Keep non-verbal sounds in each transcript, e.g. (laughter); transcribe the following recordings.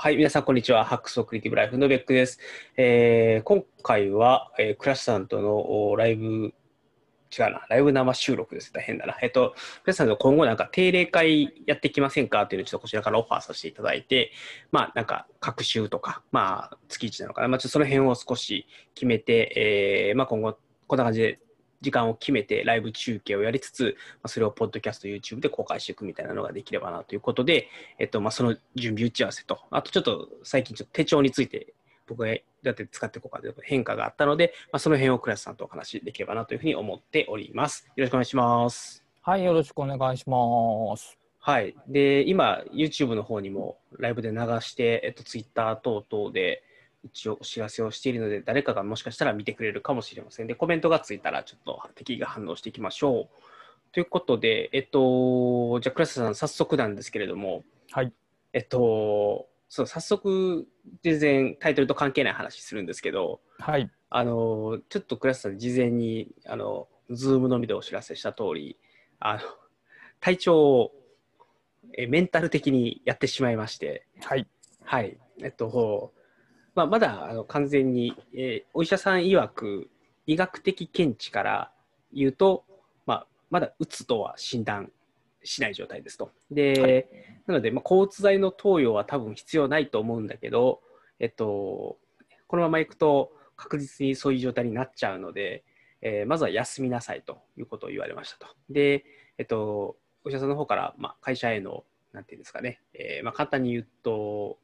はい、皆さん、こんにちは。ハックスオクリティブライフのベックです。えー今回は、えークラッシュさんとのライブ、違うな、ライブ生収録です。大変だな。えっと、クラッシュさんと今後なんか定例会やっていきませんかっていうのをちょっとこちらからオファーさせていただいて、まあ、なんか、各週とか、まあ、月1なのかな。まあ、ちょっとその辺を少し決めて、えーまあ、今後、こんな感じで時間を決めてライブ中継をやりつつ、まあ、それをポッドキャスト、YouTube で公開していくみたいなのができればなということで、えっとまあ、その準備打ち合わせと、あとちょっと最近ちょっと手帳について僕がどうやって使っていこうかという変化があったので、まあ、その辺をクラスさんとお話しできればなというふうに思っております。よろしくお願いします。はい、よろしくお願いします。はい。で、今、YouTube の方にもライブで流して、えっと、Twitter 等々で一応お知らせをしているので、誰かがもしかしたら見てくれるかもしれません。で、コメントがついたら、ちょっと敵が反応していきましょう。ということで、えっと、じゃあ、クラスさん、早速なんですけれども、はい。えっと、そう、早速、全然タイトルと関係ない話するんですけど、はい。あの、ちょっとクラスさん、事前に、あの、ズームのみでお知らせした通り、あの、体調をえメンタル的にやってしまいまして、はい。はい。えっと、まあ、まだあの完全に、えーお医者さん曰く、医学的見地から言うと、まあ、まだうつとは診断しない状態ですと。で、なので、まあ、抗うつ剤の投与は多分必要ないと思うんだけど、えっと、このままいくと確実にそういう状態になっちゃうので、えーまずは休みなさいということを言われましたと。で、えっと、お医者さんの方から、まあ、会社への、なんていうんですかね、えーまあ、簡単に言うと、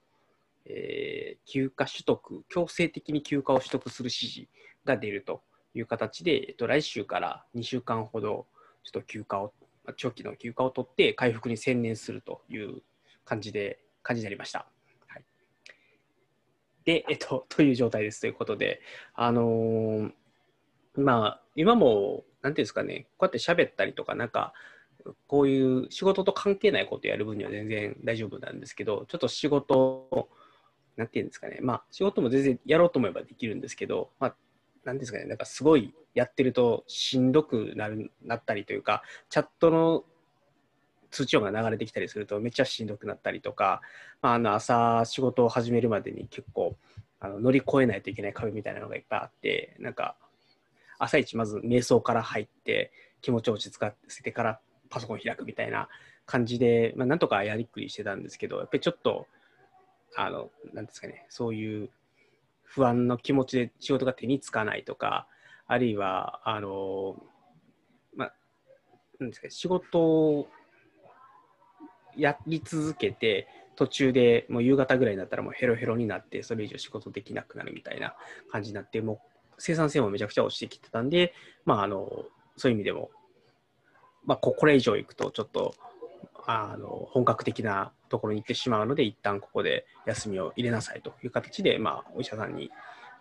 えー休暇取得、強制的に休暇を取得する指示が出るという形で、えっと、来週から2週間ほど、ちょっと休暇を、長期の休暇を取って回復に専念するという感じで、感じになりました。はい、で、えっと、(laughs) という状態ですということで、あのーまあ、今も、なんていうんですかね、こうやって喋ったりとか、なんか、こういう仕事と関係ないことやる分には全然大丈夫なんですけど、ちょっと仕事、なんていうんですかね、まあ、仕事も全然やろうと思えばできるんですけど、まあ、なんですかね、なんかすごいやってるとしんどくなるなったりというか、チャットの通知音が流れてきたりするとめっちゃしんどくなったりとか、まあ、あの朝仕事を始めるまでに結構あの乗り越えないといけない壁みたいなのがいっぱいあって、なんか朝一まず瞑想から入って気持ちを落ち着かせてからパソコン開くみたいな感じで、まあ、なんとかやりっくりしてたんですけど、やっぱりちょっと、あの、なんですかね、そういう不安の気持ちで仕事が手につかないとか、あるいは、あの、まあ、なんですか、仕事をやり続けて、途中でもう夕方ぐらいになったらもうヘロヘロになって、それ以上仕事できなくなるみたいな感じになって、もう生産性もめちゃくちゃ落ちてきてたんで、まあ、あの、そういう意味でも、まあ、これ以上行くと、ちょっと、あの、本格的なところに行ってしまうので、一旦ここで休みを入れなさいという形で、まあ、お医者さんに、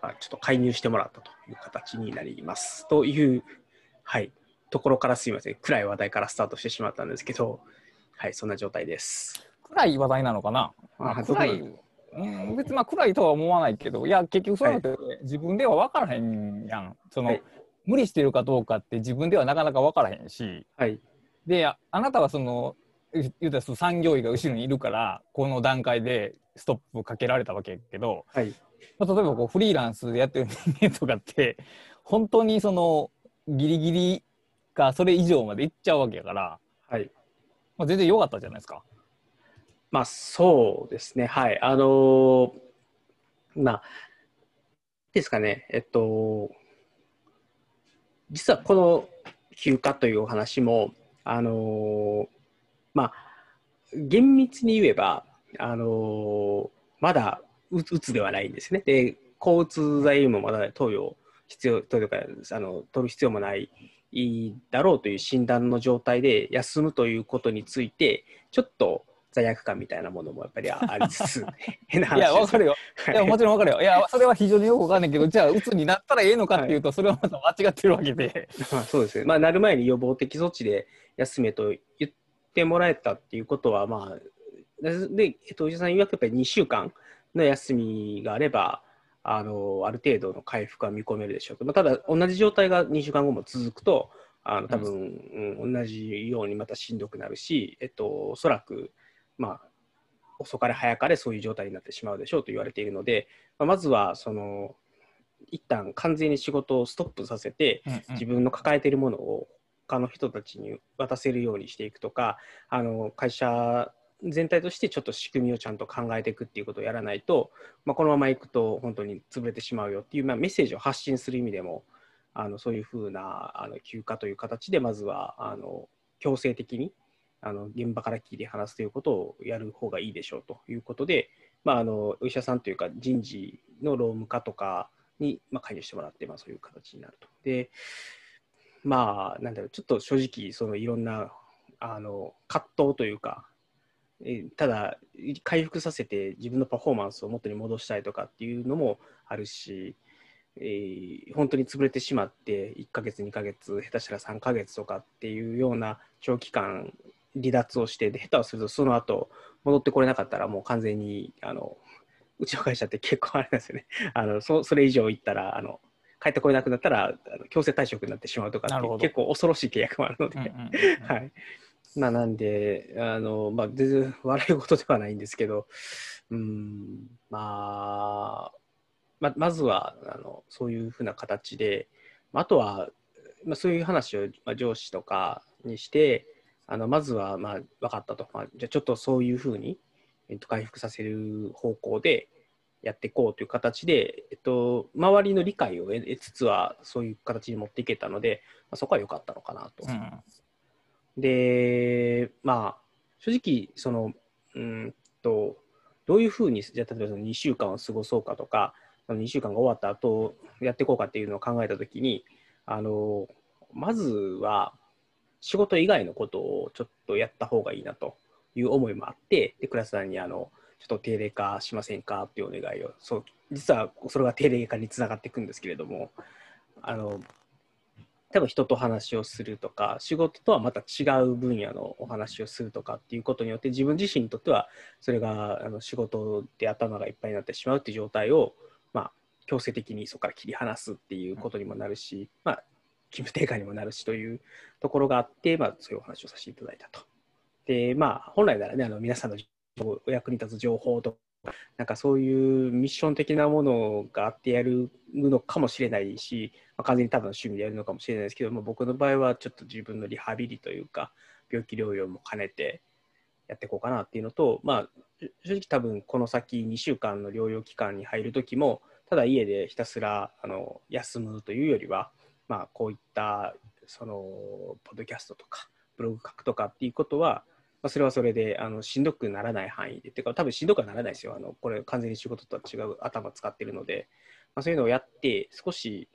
まあ、ちょっと介入してもらったという形になります。という、はい、ところからすいません、暗い話題からスタートしてしまったんですけど、はい、そんな状態です。暗い話題なのかな。あどう暗い。なうん、別にまあ暗いとは思わないけど、いや、結局そういうのって自分では分からへんやん。その、はい無理してるかどうかって自分ではなかなか分からへんし、はい、で、ああなたはその、言言うたらその産業医が後ろにいるから、この段階でストップかけられたわけやけど、はい、まあ、例えばこうフリーランスでやってる人間とかって本当にそのギリギリかそれ以上までいっちゃうわけやから、はい。まあ、全然良かったじゃないですか。まあ、そうですね、はい。あのーまあ、ですかね、えっと、実はこの休暇というお話も、あのーまあ、厳密に言えば、あのーまだううつではないんですね。で、抗うつ剤もまだ投与必要、というか、あの、取る必要もないだろうという診断の状態で休むということについて、ちょっと罪悪感みたいなものもやっぱりあありつつ、(laughs) 変ない話や、わかるよ。はいいや、もちろんわかるよ。いや、それは非常によくわかんないけど、じゃあ、うつになったらええのかっていうと、それはまた間違ってるわけで。まあ、そうですね、まあ、なる前に予防的措置で休めと言ってもらえたっていうことは、まあ、で、えっと、お医者さん曰くやっぱり2週間の休みがあれば、あのある程度の回復は見込めるでしょうと、まあ、ただ、同じ状態が2週間後も続くと、あの多分、うん同じようにまたしんどくなるし、えっと、おそらく、まあ、遅かれ早かれそういう状態になってしまうでしょうと言われているので、まあ、まずはその一旦完全に仕事をストップさせて自分の抱えているものを他の人たちに渡せるようにしていくとかあの会社全体としてちょっと仕組みをちゃんと考えていくっていうことをやらないと、まあ、このままいくと本当に潰れてしまうよっていう、まあ、メッセージを発信する意味でもあのそういうふうなあの休暇という形でまずはあの強制的にあの現場から切り離すということをやる方がいいでしょうということで、まあ、あのお医者さんというか人事の労務課とかに、まあ、介入してもらって、まあ、そういう形になると。でまあなんだろうちょっと正直そのいろんなあの葛藤というかえただ回復させて自分のパフォーマンスを元に戻したいとかっていうのもあるし、えー本当に潰れてしまって1ヶ月2ヶ月下手したら3ヶ月とかっていうような長期間離脱をしてで下手をするとその後戻ってこれなかったらもう完全にあのうちの会社って結構あれなんですよね。あのそそれ以上いったらあの帰ってこれなくなったら強制退職になってしまうとかって結構恐ろしい契約もあるので、うんうんうんうん。(laughs) はい。まあ、なんで、あの、まあ、全然笑い事ではないんですけど、うん、まあ、ままずは、あの、そういうふうな形で、まああとは、まあ、そういう話を、まあ、上司とかにして、あのまずは、まあ、分かったと、まあ、じゃあちょっとそういうふうに、えっと、回復させる方向でやっていこうという形で、と、周りの理解を得得つつは、そういう形に持っていけたので、まあ、そこは良かったのかなと。うんで、まあ、正直、その、うんと、どういうふうに、じゃあ、例えばその2週間を過ごそうかとか、その2週間が終わった後、やっていこうかっていうのを考えたときに、あの、まずは、仕事以外のことをちょっとやった方がいいなという思いもあって、で、クラスさんに、あの、ちょっと定例化しませんかっていうお願いを、そう、実はそれが定例化につながっていくんですけれども、あの、多分人と話をするとか仕事とはまた違う分野のお話をするとかっていうことによって自分自身にとってはそれがあの仕事で頭がいっぱいになってしまうっていう状態を、まあ、強制的にそこから切り離すっていうことにもなるし、まあ、勤務低下にもなるしというところがあって、まあ、そういうお話をさせていただいたと。でまあ本来ならねあの皆さんのお役に立つ情報とかなんかそういうミッション的なものがあってやるのかもしれないし、まあ、完全に多分趣味でやるのかもしれないですけど、まあ、僕の場合はちょっと自分のリハビリというか病気療養も兼ねてやっていこうかなっていうのと、まあ、正直多分この先2週間の療養期間に入る時もただ家でひたすらあの休むというよりは、まあ、こういったそのポッドキャストとかブログ書くとかっていうことはまあ、それはそれであのしんどくならない範囲で、っていうか、多分しんどくはならないですよ。あのこれ、完全に仕事とは違う頭使ってるので、まあ、そういうのをやって、少し、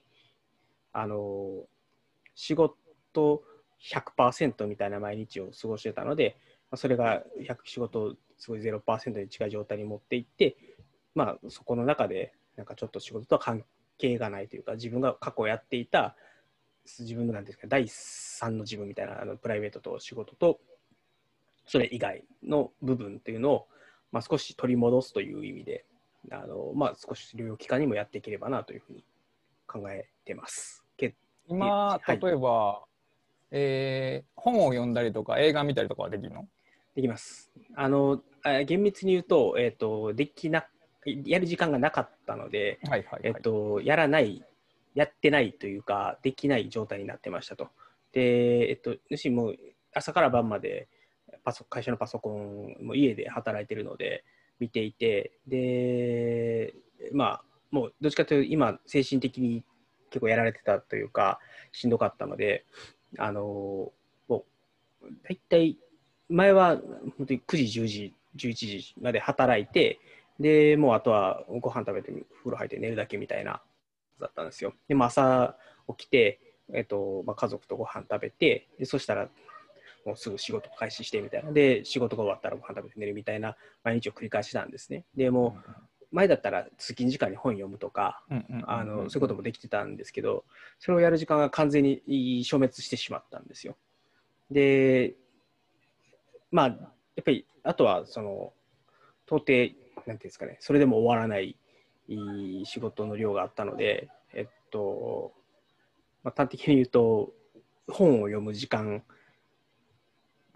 あの、仕事100%みたいな毎日を過ごしてたので、まあ、それが100仕事すごい0%に近い状態に持っていって、まあ、そこの中で、なんかちょっと仕事とは関係がないというか、自分が過去やっていた、自分のなんていうんですか、第3の自分みたいな、あのプライベートと仕事と、それ以外の部分っていうのを、まあ、少し取り戻すという意味で、あのまあ、少し療養期間にもやっていければなというふうに考えてます。け今、はい例えば、えー本を読んだりとか映画見たりとかはできるの？できます。あのあ厳密に言うと、えっ、と、できな、やる時間がなかったので、はいはい、はい。えっと、やらない、やってないというか、できない状態になってましたと。で、えっと、主にもう朝から晩までパソ会社のパソコンも家で働いてるので見ていて、で、まあ、もうどっちかというと今、精神的に結構やられてたというか、しんどかったので、あの、もう、大体、前は本当に9時、10時、11時まで働いて、で、もうあとはご飯食べて、風呂入って寝るだけみたいな、だったんですよ。でも朝起きて、えっとまあ、家族とご飯食べてで、そしたらもうすぐ仕事開始してみたいな。で、仕事が終わったらご飯食べて寝るみたいな毎日を繰り返したんですね。でもう、前だったら通勤時間に本読むとか、あのそういうこともできてたんですけど、それをやる時間が完全に消滅してしまったんですよ。で、まあ、やっぱり、あとは、その、到底、なんていうんですかね、それでも終わらない仕事の量があったので、えっと、まあ、端的に言うと、本を読む時間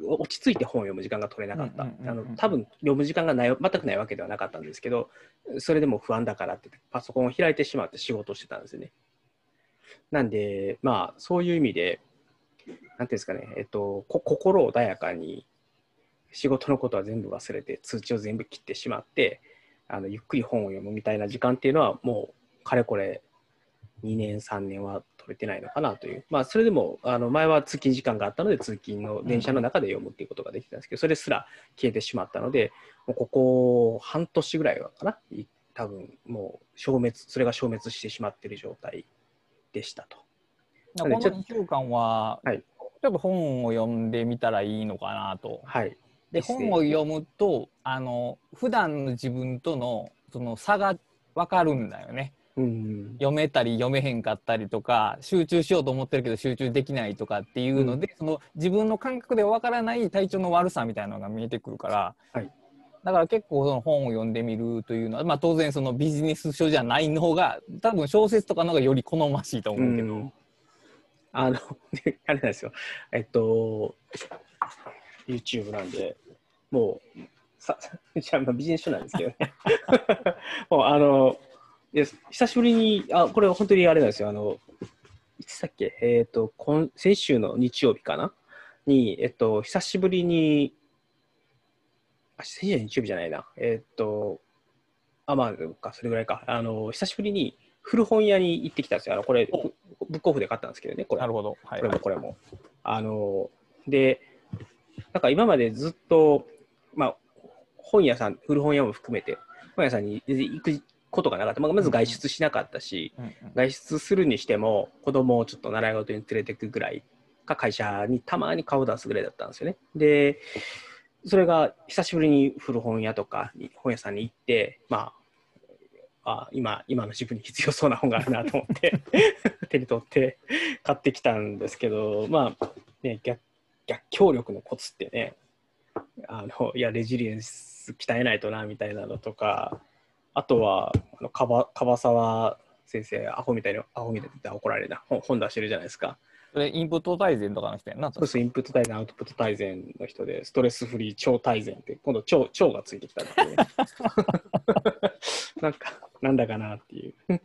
落ち着いて本を読む時間が取れなかった。あの多分読む時間がない全くないわけではなかったんですけど、それでも不安だからってパソコンを開いてしまって仕事をしてたんですよね。なんで、まあ、そういう意味で、なんていうんですかね、えっと、こ心穏やかに仕事のことは全部忘れて、通知を全部切ってしまって、あのゆっくり本を読むみたいな時間っていうのは、もうかれこれ2年、3年は取れてないのかなという、まあ、それでもあの前は通勤時間があったので、通勤の電車の中で読むっていうことができたんですけど、それすら消えてしまったので、もうここ半年ぐらいはかな、い多分もう消滅、それが消滅してしまっている状態でしたと。この2週間は、はいちょっと本を読んでみたらいいのかなと。はい。で本を読むとあの普段の自分とのその差が分かるんだよね。うん。読めたり読めへんかったりとか集中しようと思ってるけど集中できないとかっていうので、その自分の感覚では分からない体調の悪さみたいなのが見えてくるから、はいだから結構その本を読んでみるというのは、まあ、当然そのビジネス書じゃないの方が多分小説とかの方がより好ましいと思うけど、うんあの、で (laughs) あれなんですよ。えっと、YouTube なんで、もう、さ、(laughs) じゃあビジネス書なんですけどね。(laughs) もう、あの、いや久しぶりに、あ、これ本当にあれなんですよ。あの、いつだっけ、えっ、と今、先週の日曜日かな？に、えっと、久しぶりに、あ、先週の日曜日じゃないな。えっと、あ、まあ、か、それぐらいか。あの、久しぶりに古本屋に行ってきたんですよ。あの、これ、おブブックオフで買ったんですけどね、これ。なるほど、はいこれもこれも。あの、で、なんか今までずっと、まあ、本屋さん、古本屋も含めて、本屋さんに行くことがなかった。まあまず外出しなかったし、うんうん外出するにしても、子供をちょっと習い事に連れていくぐらいか、会社にたまに顔出すぐらいだったんですよね。で、それが久しぶりに古本屋とかに本屋さんに行って、まあ、あ今、今の自分に必要そうな本があるなと思って、(laughs) 手に取って買ってきたんですけど、まあ、ね、逆逆境力のコツってね、あのいや、レジリエンス鍛えないとなみたいなのとか、あとは、あのかば樺沢先生、アホみたいに、アホみたいに怒られるな、本本出してるじゃないですか。それインプット大全とかの人やんな。そうです、インプット大全、アウトプット大全の人で、ストレスフリー超大全って、今度超、超がついてきたっていうね。(laughs) なんか、なんだかなっていうなん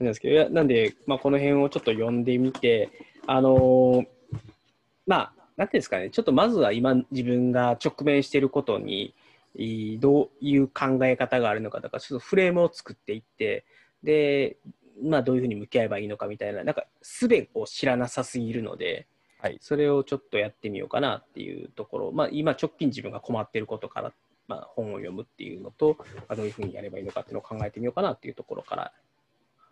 ですけど、なんで、まあ、この辺をちょっと読んでみて、あのーまあ、なんていうんですかね、ちょっとまずは今、自分が直面していることに、どういう考え方があるのかとか、ちょっとフレームを作っていって、で、まあ、どういうふうに向き合えばいいのかみたいな、なんか、すべを知らなさすぎるので、はいそれをちょっとやってみようかなっていうところ、まあ、今直近自分が困っていることから、まあ、本を読むっていうのと、まあ、どういうふうにやればいいのかっていうのを考えてみようかなっていうところから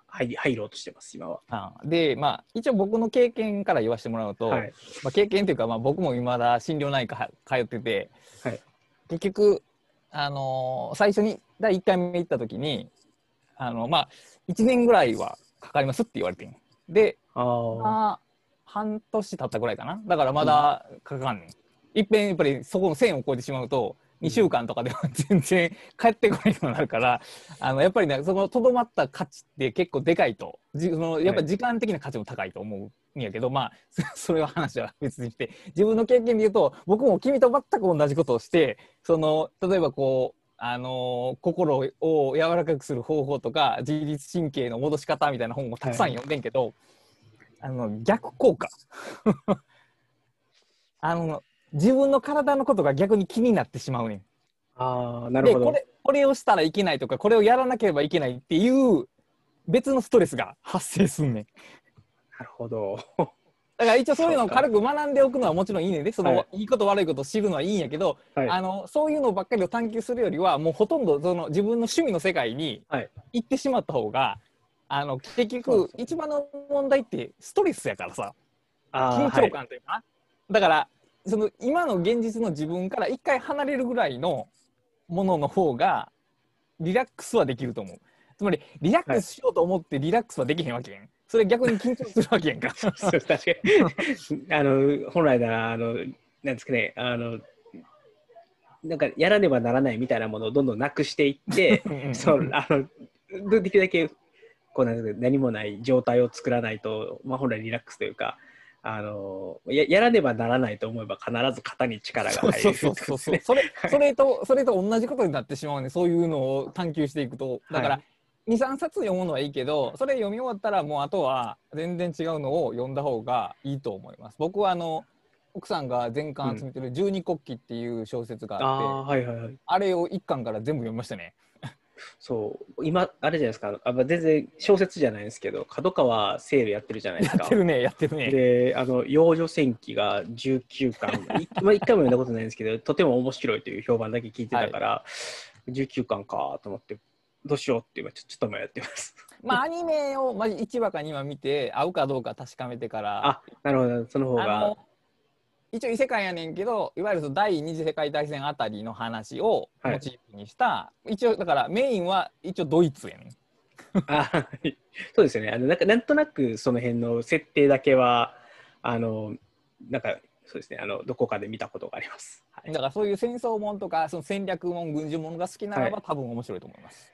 入り入ろうとしてます、今は。あでまあ一応僕の経験から言わせてもらうと、はい。まあ、経験というか、まあ、僕も今だ心療内科通ってて、はい結局、あのー最初に第1回目行った時にあのまあ1年ぐらいはかかりますって言われてん。で、あ半年経ったぐらいかな。だからまだかかんねん、いっぺんやっぱりそこの線を越えてしまうと2週間とかでは全然帰ってこないようになるからあのやっぱりねそのとどまった価値って結構でかいと。じそのやっぱり時間的な価値も高いと思うんやけど、まあそ (laughs) それは話は別にして自分の経験で言うと僕も君と全く同じことをしてその例えばこうあの心を柔らかくする方法とか自律神経の戻し方みたいな本をたくさん読んでんけど、あの逆効果 (laughs) あの自分の体のことが逆に気になってしまうねん。ああ、なるほど。でこれこれをしたらいけないとかこれをやらなければいけないっていう別のストレスが発生すんねん。なるほど。(laughs) だから一応そういうのを軽く学んでおくのはもちろんいいね。んでその、、はい。いこと悪いことを知るのはいいんやけど、はい。あのそういうのばっかりを探求するよりはもうほとんどその自分の趣味の世界にはい。行ってしまった方が、あの結局一番の問題ってストレスやからさ。緊張感というかな、だからその今の現実の自分から一回離れるぐらいのものの方がリラックスはできると思う。つまりリラックスしようと思ってリラックスはできへんわけやんそれ逆に緊張するわけやんか。そう確かに。(laughs) あの、本来なら、あの、なんですかね、あの、なんかやらねばならないみたいなものをどんどんなくしていって、(laughs) そうあのできるだけこうなん何もない状態を作らないと、まあ、本来リラックスというかあのややらねばならないと思えば必ず肩に力が入るそうそうそうそう。それそれとそれと同じことになってしまうね。そういうのを探求していくと。だから、はい23冊読むのはいいけどそれ読み終わったらもうあとは全然違うのを読んだ方がいいと思います。僕はあの奥さんが全巻集めてる「十二国旗」っていう小説があって、ああはいはいはい。あれを一巻から全部読みましたね。そう。今あれじゃないですか。あまあ全然小説じゃないですけど角川セールやってるじゃないですか。やってるねやってるね。であの幼女戦記が19巻。い (laughs) まあ、1回も読んだことないんですけどとても面白いという評判だけ聞いてたから、19巻かと思ってどうしようって今ちょちょっと迷ってます。まあアニメをまじ1話か2話見て合うかどうか確かめてから。あなるほど。その方が。一応異世界やねんけどいわゆる第二次世界大戦あたりの話をはい。モチーフにした、一応だからメインは一応ドイツやねん。あはい。そうですよね。あのなんかなんとなくその辺の設定だけはあのなんかそうですね。あのどこかで見たことがあります、はい。だからそういう戦争もんとかその戦略もん軍事もんが好きならば、は多分面白いと思います。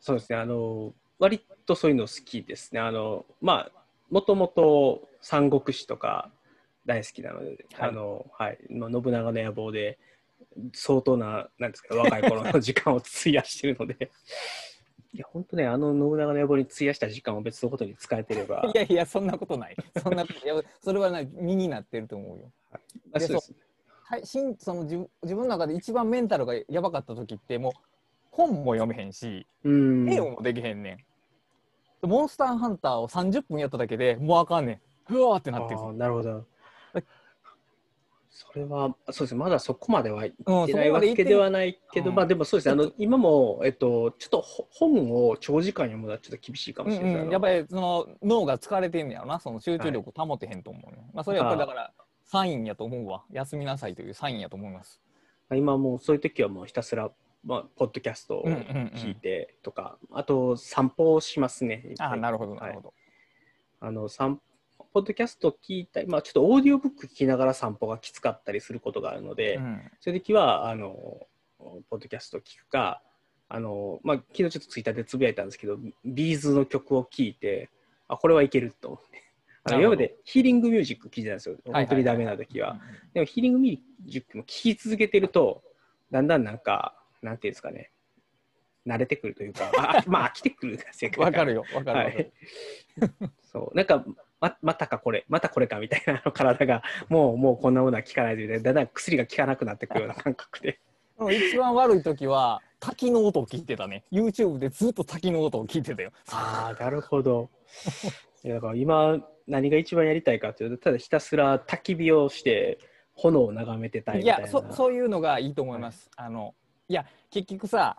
そうですね、あの、割とそういうの好きですね。あの、まあ、もともと三国志とか大好きなので、はい。あの、はい、まあ信長の野望で、相当な、なんですか、若い頃の時間を費やしてるので、(laughs) いや、本当ね、あの信長の野望に費やした時間を別のことに使えてれば。(laughs) い、やいやそんなことない。そんない。や (laughs) それはね身になってると思うよ。あそうです。はい、しんその自分自分の中で一番メンタルがやばかった時ってもう本も読めへんしうん。ゲームもできへんねん。モンスターハンターを30分やっただけでもうあかんねん。うわーってなってるなるほど。え。それは、そうですね、まだそこまでは行うんってないわけではないけど、うん。まあでもそうですね、あの今も、えっと、ちょっとほ本を長時間読むのはちょっと厳しいかもうんしれない。うん、やっぱりその脳が疲れてんねやろな。その集中力を保てへんと思うね、まあそれやっぱりだからサインやと思うわ。休みなさいというサインやと思います。今もうそういう時はもうひたすら、まあ、ポッドキャストをうんうんうん。聞いてとか、あと散歩をしますね。ああなるほどはい。なるほど、あの散ポッドキャスト聞いたり、まあ、ちょっとオーディオブック聞きながら散歩がきつかったりすることがあるので、うん。そういう時はあのポッドキャスト聞くかあの、まあ、昨日ちょっとツイッターでつぶやいたんですけどビーズの曲を聴いてあこれはいけると思って。あの今までヒーリングミュージック聞いてたんですよ。はいはいはい。本当にダメな時は。でもヒーリングミュージックも聴き続けてるとだんだんなんかなんていうんですかね。慣れてくるというか。(laughs) あまあ飽きてくるんですよ。わかるよ。わかるはい、そう。なんかままたかこれ。またこれかみたいな体がもうもうこんなものは効かないというだんだん薬が効かなくなってくるような感覚で。うん一番悪い時は滝の音を聞いてたね。YouTube でずっと滝の音を聞いてたよ。ああなるほど。いやだから今何が一番やりたいかというとただひたすら焚き火をして炎を眺めてたいみいたいな。やそそういうのがいいと思います、あのいや結局さ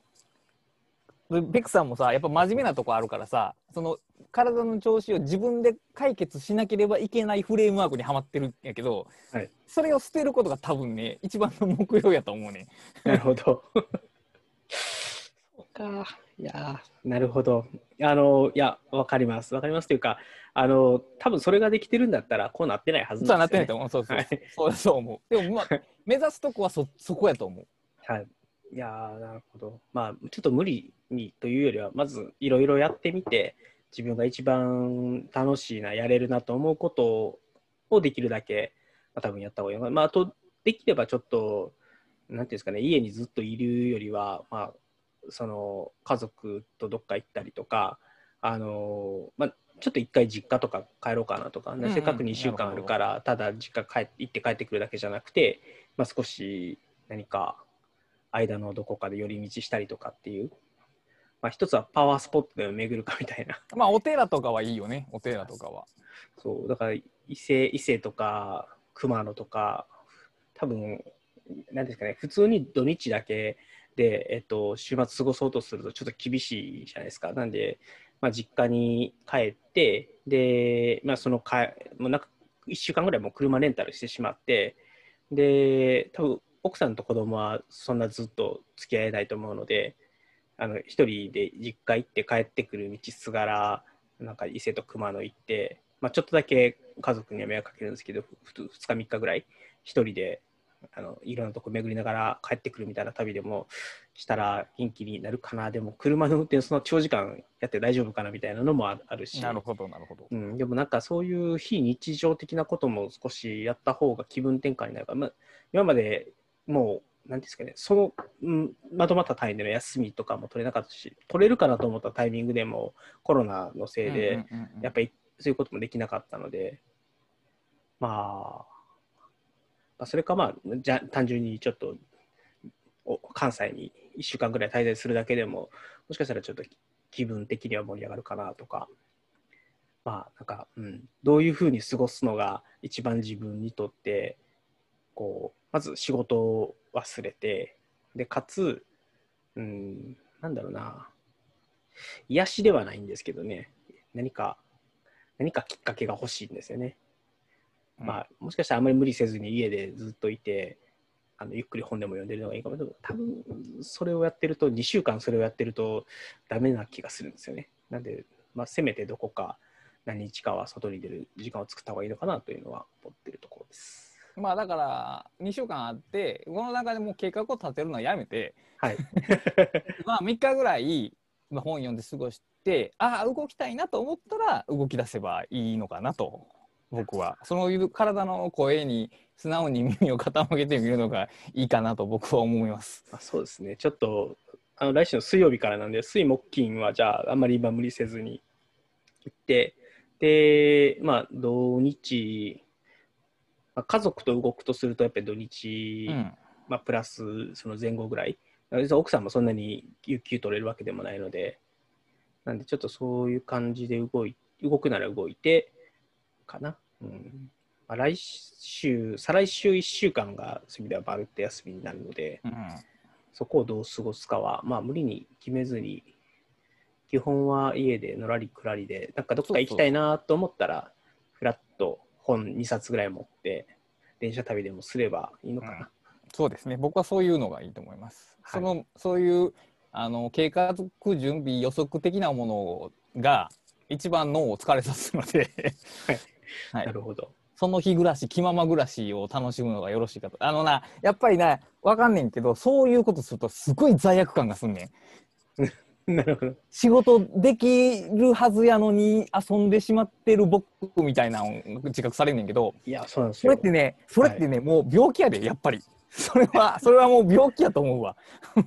ベクさんもさやっぱ真面目なとこあるからさその体の調子を自分で解決しなければいけないフレームワークにはまってるんやけど、はい。それを捨てることが多分ね一番の目標やと思うね。なるほど。(laughs) そうか。いや。ーなるほど。あのいやわかります。わかりますというかあの多分それができてるんだったらこうなってないはずそうはなですよ、ね、なんってないと思う。そうそう、はい。そうそう思う。でもまあ (laughs) 目指すとこはそそこやと思う。はい。いやーなるほど。まあ、ちょっと無理にというよりは、まずいろいろやってみて、自分が一番楽しいな、やれるなと思うことをできるだけ、まあ、多分やった方がいいのかな。まあ、あと、できればちょっと、なんていうんですかね、家にずっといるよりは、まあ、その、家族とどっか行ったりとか、あの、まあ、ちょっと一回実家とか帰ろうかなとか、ねうんうんせっかく2週間あるから、ただ実家帰って行って帰ってくるだけじゃなくて、まあ、少し何か間のどこかで寄り道したりとかっていう、まあ、一つはパワースポットで巡るかみたいな。まあお寺とかはいいよね。お寺とかは。そう。だから伊勢伊勢とか熊野とか多分何ですかね。普通に土日だけで、えっと、週末過ごそうとするとちょっと厳しいじゃないですか。なんで、まあ、実家に帰ってで、まあ、そのかもうなんか1週間ぐらいもう車レンタルしてしまってで多分奥さんと子供はそんなずっと付き合えないと思うのであの一人で実家行って帰ってくる道すがらなんか伊勢と熊野行って、まあ、ちょっとだけ家族には迷惑かけるんですけどふ2日3日ぐらい一人であのいろんなとこ巡りながら帰ってくるみたいな旅でもしたら元気になるかな。でも車の運転その長時間やって大丈夫かなみたいなのもああるし。なるほどなるほど。うん、でもなんかそういう非日常的なことも少しやった方が気分転換になるから、まあ、今までもう、なんですかね、その、うん、まとまった単位での休みとかも取れなかったし、取れるかなと思ったタイミングでもコロナのせいで、やっぱりそういうこともできなかったので、まあ、まあ、それかまあ、じゃ単純にちょっとお関西に1週間ぐらい滞在するだけでも、もしかしたらちょっと気分的には盛り上がるかなとか、まあ、なんか、うん、どういうふうに過ごすのが一番自分にとって、こう、まず仕事を忘れて、で、かつ、うん、なんだろうな、癒しではないんですけどね、何か、何かきっかけが欲しいんですよね。うんまあ、もしかしたらあんまり無理せずに家でずっといて、あのゆっくり本でも読んでるのがいいかも。でも多分それをやってると、2週間それをやってるとダメな気がするんですよね。なんで、まあ、せめてどこか何日かは外に出る時間を作った方がいいのかなというのは思ってるところです。まあだから2週間あってこの中でもう計画を立てるのはやめてはい。(laughs) まあ3日ぐらいまあ本読んで過ごしてああ動きたいなと思ったら動き出せばいいのかなと僕はそういう体の声に素直に耳を傾けてみるのがいいかなと僕は思います。あそうですね。ちょっと、あの来週の水曜日からなんで、水木金はじゃあ、あんまり今無理せずに行って、で、まあ、土日、まあ、家族と動くとすると、やっぱり土日、うんまあ、プラスその前後ぐらい。奥さんもそんなに有給取れるわけでもないので、なんでちょっとそういう感じで動い動くなら動いて、かな。うんまあ、来週、再来週1週間がそういう意味ではバルって休みになるので、うんそこをどう過ごすかは、まあ無理に決めずに、基本は家でのらりくらりで、なんかどっか行きたいなと思ったら、ふらっと本2冊ぐらい持って、電車旅でもすればいいのかな。そうですね。僕はそういうのがいいと思います。はい。そのそういうあの計画準備予測的なものが一番脳を疲れさすので、(laughs) はい。なるほど。その日暮らし気まま暮らしを楽しむのがよろしいかと。あのなやっぱりなわかんねんけどそういうことするとすごい罪悪感がすんねん (laughs) なるほど。仕事できるはずやのに遊んでしまってる僕みたいなのを自覚されんねんけどいや、そうなんですよ。それってねそれってね、もう病気やでやっぱりそれは (laughs) それはもう病気やと思うわ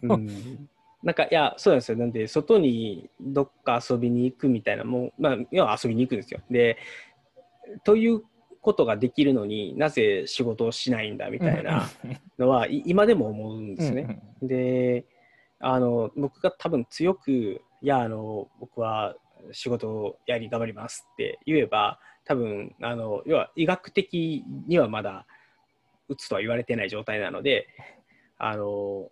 うんなんか、いや、そうなんですよ。なんで、外にどっか遊びに行くみたいな、もう、まあ、要は遊びに行くんですよ。で、ということができるのになぜ仕事をしないんだみたいなのは、い今でも思うんですね。であの僕が多分強くいやあの僕は仕事をやり頑張りますって言えば多分あの要は医学的にはまだ打つとは言われてない状態なのであの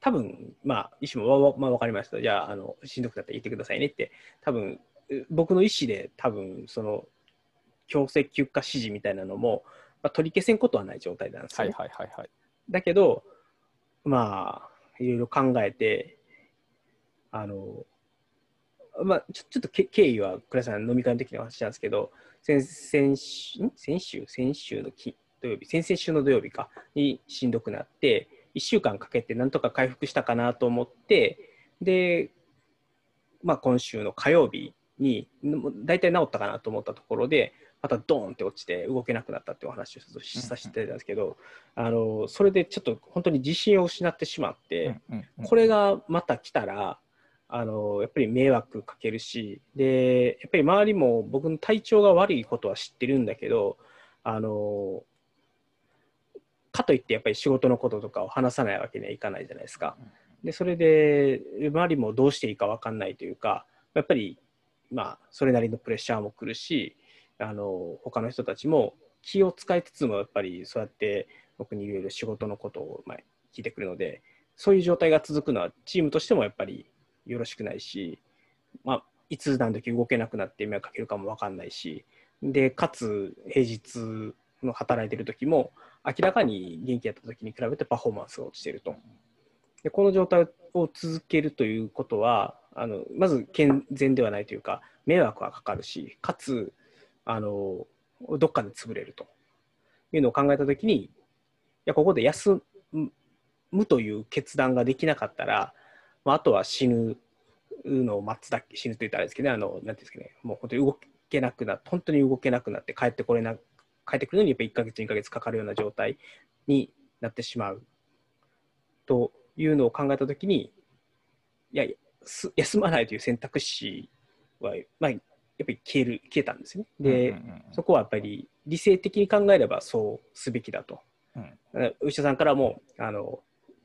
多分まあ医師もわわ、まあ、分かりました。じゃああのしんどくなったら言ってくださいねって。多分う僕の意思で多分その強制休暇指示みたいなのも、まあ、取り消せんことはない状態なんですよね。はいはいはいはい。だけど、まあ、いろいろ考えて、あの、まあ、ちょちょっと経緯は倉さん飲み会の時の話なんですけど、先先週、先週、先週のき土曜日、先々週の土曜日か、にしんどくなって、1週間かけてなんとか回復したかなと思って、で、まあ、今週の火曜日に、大体治ったかなと思ったところで、またドーンって落ちて動けなくなったっていうお話をさせていたんですけど、あのそれでちょっと本当に自信を失ってしまって、これがまた来たらあのやっぱり迷惑かけるしでやっぱり周りも僕の体調が悪いことは知ってるんだけどあのかといってやっぱり仕事のこととかを話さないわけにはいかないじゃないですか。でそれで周りもどうしていいか分かんないというかやっぱりまあそれなりのプレッシャーも来るしあの他の人たちも気を使いつつもやっぱりそうやって僕にいろいろ仕事のことをま聞いてくるのでそういう状態が続くのはチームとしてもやっぱりよろしくないし、まあ、いつ何時動けなくなって迷惑かけるかも分かんないしでかつ平日の働いてる時も明らかに元気やった時に比べてパフォーマンスが落ちてると。でこの状態を続けるということはあのまず健全ではないというか迷惑はかかるしかつあのどっかで潰れるというのを考えたときにやここで休むという決断ができなかったら、まあ、あとは死ぬのを待つだけ死ぬと言ったらあれですけど、ね、あのなんていうんですかねもう本当に動けなくなって本当に動けなくなって帰ってこれな帰ってくるのにやっぱ1ヶ月2ヶ月かかるような状態になってしまう。というのを考えたときにいや休まないという選択肢は、まあ、やっぱり消える消えたんですよね。で、うんうんうん、そこはやっぱり理性的に考えればそうすべきだと。うん、お医者さんからもあの、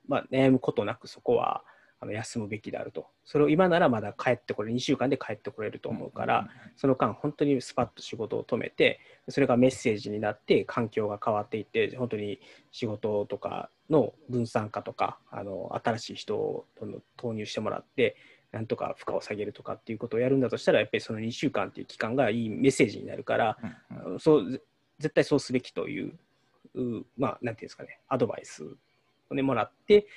まあ、悩むことなくそこはあの休むべきであると。それを今ならまだ帰ってこれ、2週間で帰ってこれると思うから、その間、本当にスパッと仕事を止めて、それがメッセージになって、環境が変わっていって、本当に仕事とかの分散化とか、あの新しい人を投入してもらって、なんとか負荷を下げるとかっていうことをやるんだとしたら、やっぱりその2週間っていう期間がいいメッセージになるから、そう絶対そうすべきという、まあ、なんていうんですかね、アドバイスを、ね、もらって、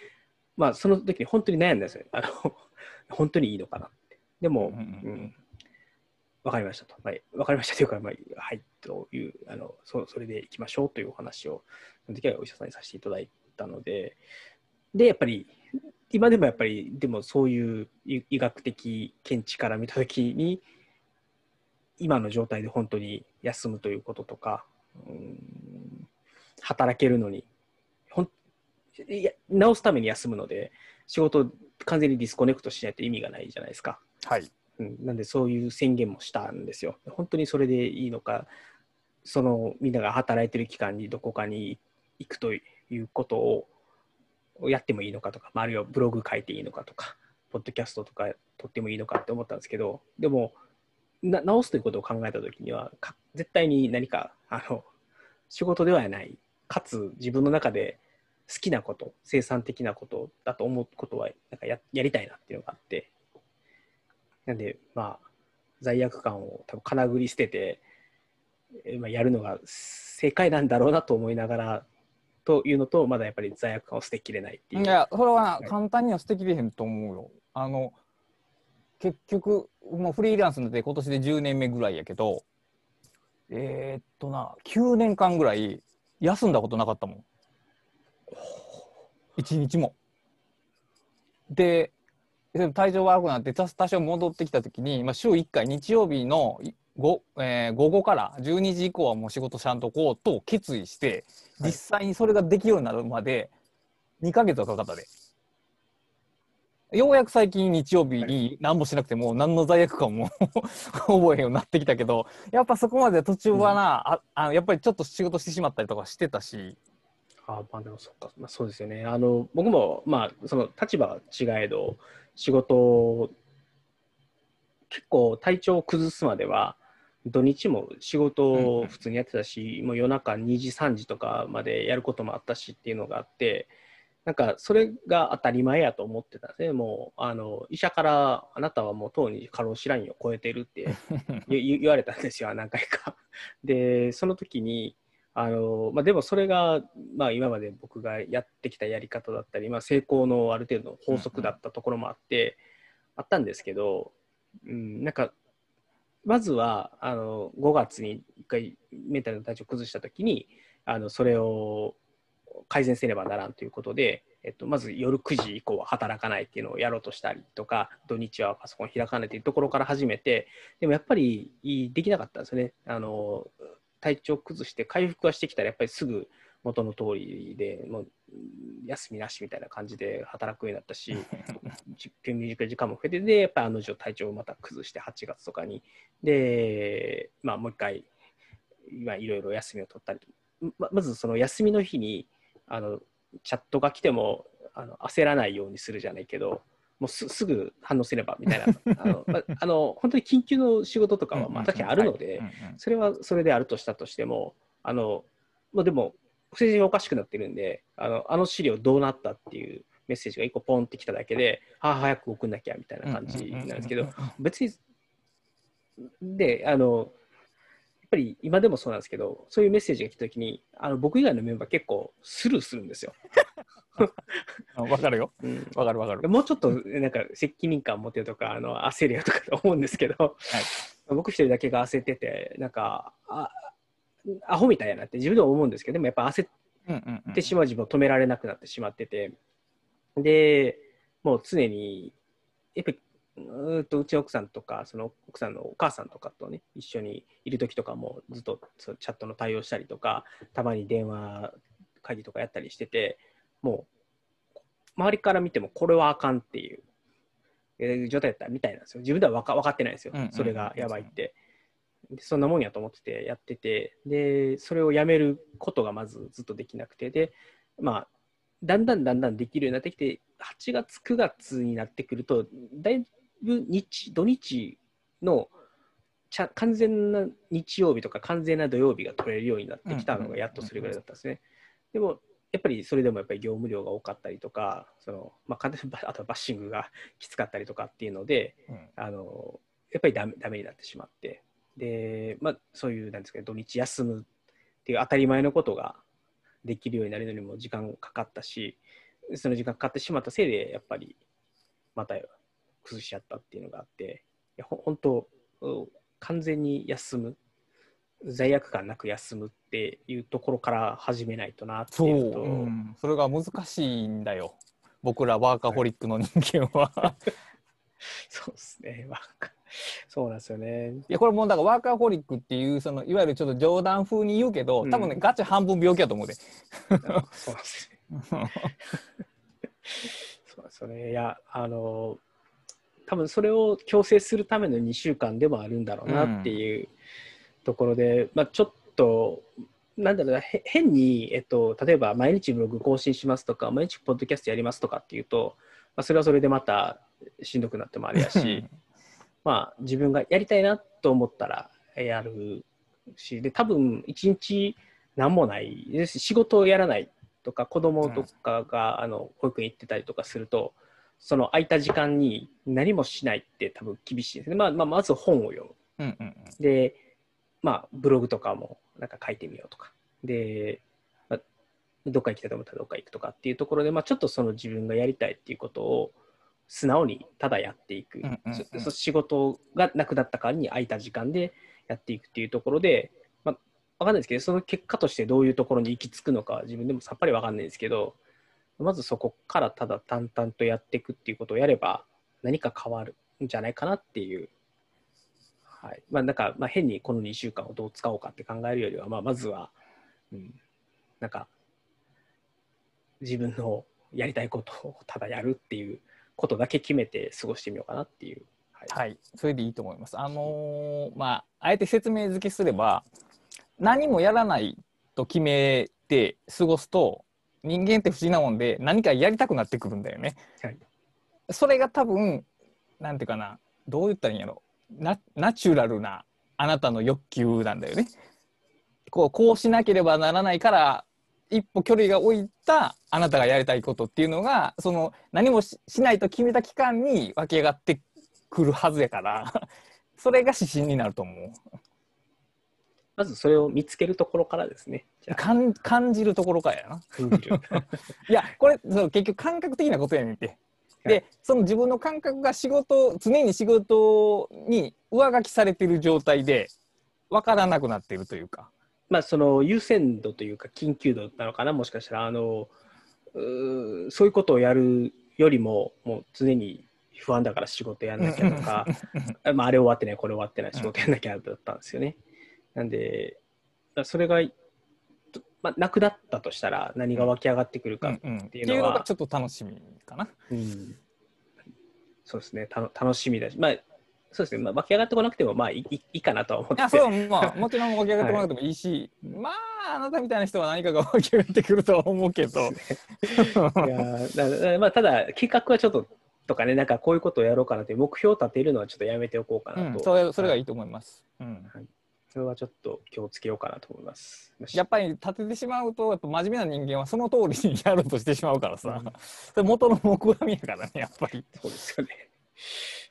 まあ、その時に本当に悩んだんですよ。あの (laughs) 本当にいいのかなって。でも、うん、うん、分かりましたと。はい、分かりましたというか、まあ、はい、という、あのそそれでいきましょうというお話を、その時はお医者さんにさせていただいたので、で、やっぱり、今でもやっぱり、でもそういう医学的見地から見た時に、今の状態で本当に休むということとか、うん、働けるのにいや直すために休むので、仕事完全に disconnect しないと意味がないじゃないですか。はい。うん、なんでそういう宣言もしたんですよ。本当にそれでいいのか、そのみんなが働いてる期間にどこかに行くということをやってもいいのかとか、あるいはブログ書いていいのかとか、ポッドキャストとか撮ってもいいのかって思ったんですけど、でも、な直すということを考えたときには絶対に何かあの仕事ではない、かつ自分の中で好きなこと、生産的なことだと思うことはなんかややりたいなっていうのがあって、なんで、まあ、罪悪感を多分かなぐり捨てて、まあ、やるのが正解なんだろうなと思いながらというのと、まだやっぱり罪悪感を捨てきれないっていう。いや、それは簡単には捨てきれへんと思うよ。あの結局、もうフリーランスになって今年で10年目ぐらいやけど、えー、っとな、9年間ぐらい休んだことなかったもん。一日も。で体調悪くなって多少戻ってきた時に、まあ、週1回日曜日の午,、えー、午後から12時以降はもう仕事しゃんとこうと決意して実際にそれができるようになるまで2ヶ月はかかったで。ようやく最近日曜日に何もしなくても何の罪悪感も (laughs) 覚えへんようになってきたけどやっぱそこまで途中はな、うん、ああやっぱりちょっと仕事してしまったりとかしてたし。あまあでもそっか、まあ、そうですよね。あの僕もまあその立場は違えど仕事結構体調を崩すまでは土日も仕事を普通にやってたし、うん、もう夜中2時3時とかまでやることもあったしっていうのがあってなんかそれが当たり前やと思ってたんですね。もうあの医者からあなたはもうとうに過労死ラインを超えてるって (laughs) 言われたんですよ何回か。(laughs) でその時にあのまあ、でもそれが、まあ、今まで僕がやってきたやり方だったり、まあ、成功のある程度の法則だったところもあって、うんうん、あったんですけど、うん、なんかまずはあの5月に1回メンタルの体調を崩した時にあのそれを改善せねばならんということで、えっと、まず夜9時以降は働かないっていうのをやろうとしたりとか土日はパソコン開かないというところから始めてでもやっぱりできなかったんですよね。あの体調崩して回復はしてきたらやっぱりすぐ元の通りでもう休みなしみたいな感じで働くようになったし10分短い時間も増えてでやっぱり案の定体調をまた崩して8月とかにで、まあ、もう一回今いろいろ休みを取ったりままずその休みの日にあのチャットが来てもあの焦らないようにするじゃないけどもうすぐ反応すればみたいな (laughs) あの、まあの本当に緊急の仕事とかはまあ確かにあるので、それはそれであるとしたとしてもあの、まあ、でも不正がおかしくなってるんであのあの資料どうなったっていうメッセージが1個ポンってきただけでああ早く送んなきゃみたいな感じなんですけど別にであのやっぱり今でもそうなんですけどそういうメッセージが来た時にあの僕以外のメンバー結構スルーするんですよ。わかるよ。(laughs) わ、かるわかる。もうちょっとなんか責任感持てよとかあの焦るよとか思うんですけど、はい、僕一人だけが焦っててなんかあアホみたいやなって自分では思うんですけどでもやっぱ焦うんうんうんでしまう自分を止められなくなってしまってて、で、もう常に、やっぱり、うとうちの奥さんとか、その奥さんのお母さんとかとね、一緒にいる時とかもずっとそうチャットの対応したりとか、たまに電話会議とかやったりしてて、もう、周りから見てもこれはあかんっていう、えー状態だったみたいなんですよ。自分では分か分かってないんですようんうんう。んそれがやばいって。でそんなもんやと思っててやってて、で、それをやめることがまずずっとできなくて、で、まあ、だんだんだんだんできるようになってきて、8月、9月になってくると、だいぶ日、土日のちゃ完全な日曜日とか完全な土曜日が取れるようになってきたのがやっとそれぐらいだったんですね。でも、やっぱりそれでもやっぱり業務量が多かったりとか、そのまあ、(laughs) あとはバッシングがきつかったりとかっていうので、うん。あのやっぱりダメダメになってしまって、で、まあ、そういう、なんですかね、土日休むっていう当たり前のことができるようになるのにも時間かかったし、その時間かかってしまったせいで、やっぱりまた崩しちゃったっていうのがあって、いやほ本当、うん完全に休む、罪悪感なく休むっていうところから始めないとなってそう、いうのと、うん。それが難しいんだよ。僕らワーカホリックの人間は。(laughs) そうですね、わかそうなんですよね。いやこれもうだからワーカーホリックっていうそのいわゆるちょっと冗談風に言うけど多分ね、うんガチ半分病気やと思うで。あそうなんですね。そうですよね。いや、あの、多分それを強制するための2週間でもあるんだろうなっていうところで、まあ、ちょっと、なんだろう変に、えっと、例えば毎日ブログ更新しますとか、毎日ポッドキャストやりますとかっていうと、まあ、それはそれでまたしんどくなってもあれやし、(laughs) まあ、自分がやりたいなと思ったらやるし、で、多分一日何もないですし仕事をやらないとか、子供とかが、あの保育園行ってたりとかすると、その空いた時間に何もしないって多分厳しいですね。まあ、まあ、まず本を読む。うんうんうんで、まあ、ブログとかもなんか書いてみようとか。で、まあ、どっか行きたいと思ったらどっか行くとかっていうところで、まあ、ちょっとその自分がやりたいっていうことを素直にただやっていく。うんうんうん仕事がなくなった代わりに空いた時間でやっていくっていうところで、まあ、わかんないですけど、その結果としてどういうところに行き着くのかは自分でもさっぱりわかんないですけど、まずそこからただ淡々とやっていくっていうことをやれば何か変わるんじゃないかなっていう。はい。まあなんか、まあ、変にこの2週間をどう使おうかって考えるよりは、まあまずは、うん、なんか、自分のやりたいことをただやるっていうことだけ決めて過ごしてみようかなっていう。はい。はい、それでいいと思います。あのーまああえて説明付けすれば何もやらないと決めて過ごすと人間って不思議なもんで何かやりたくなってくるんだよね。はいそれが多分なんていうかなどう言ったらいいんやろナナチュラルなあなたの欲求なんだよね。こうこうしなければならないから一歩距離が置いたあなたがやりたいことっていうのがその何もししないと決めた期間に湧き上がってくるはずやから (laughs) それが指針になると思う。まずそれを見つけるところからですね。感感じるところからやな。(laughs) いやこれそう結局感覚的なことやねんて。はい。でその自分の感覚が仕事常に仕事に上書きされてる状態で分からなくなっているというかまあ、その優先度というか緊急度なのかな、もしかしたら、あの、うーそういうことをやるよりも、もう常に不安だから仕事やんなきゃとか、(laughs) まあ、あれ終わってない、これ終わってない、仕事やんなきゃだったんですよね。なんで、それが、とまあ、なくなったとしたら何が湧き上がってくるか、うんうんっってていううのはいのがちょっと楽しみかな。うんそうですね、たの楽しみだし、まあ、そうですね、まあ、湧き上がってこなくても、まあいいいいかなとは思って。いやそれはまあもちろん湧き上がってこなくてもいいし、まああなたみたいな人は何かが湧き上がってくるとは思うけど。いやまあ、ただ、計画はちょっととかね、なんかこういうことをやろうかなという目標を立てるのはちょっとやめておこうかうなと、ん、それそれがいいと思います。うん。それはちょっと気をつけようかなと思います。やっぱり立ててしまうとやっぱ真面目な人間はその通りにやろうとしてしまうからさ、うん。それ元の目論みやからねやっぱり。そうですよね。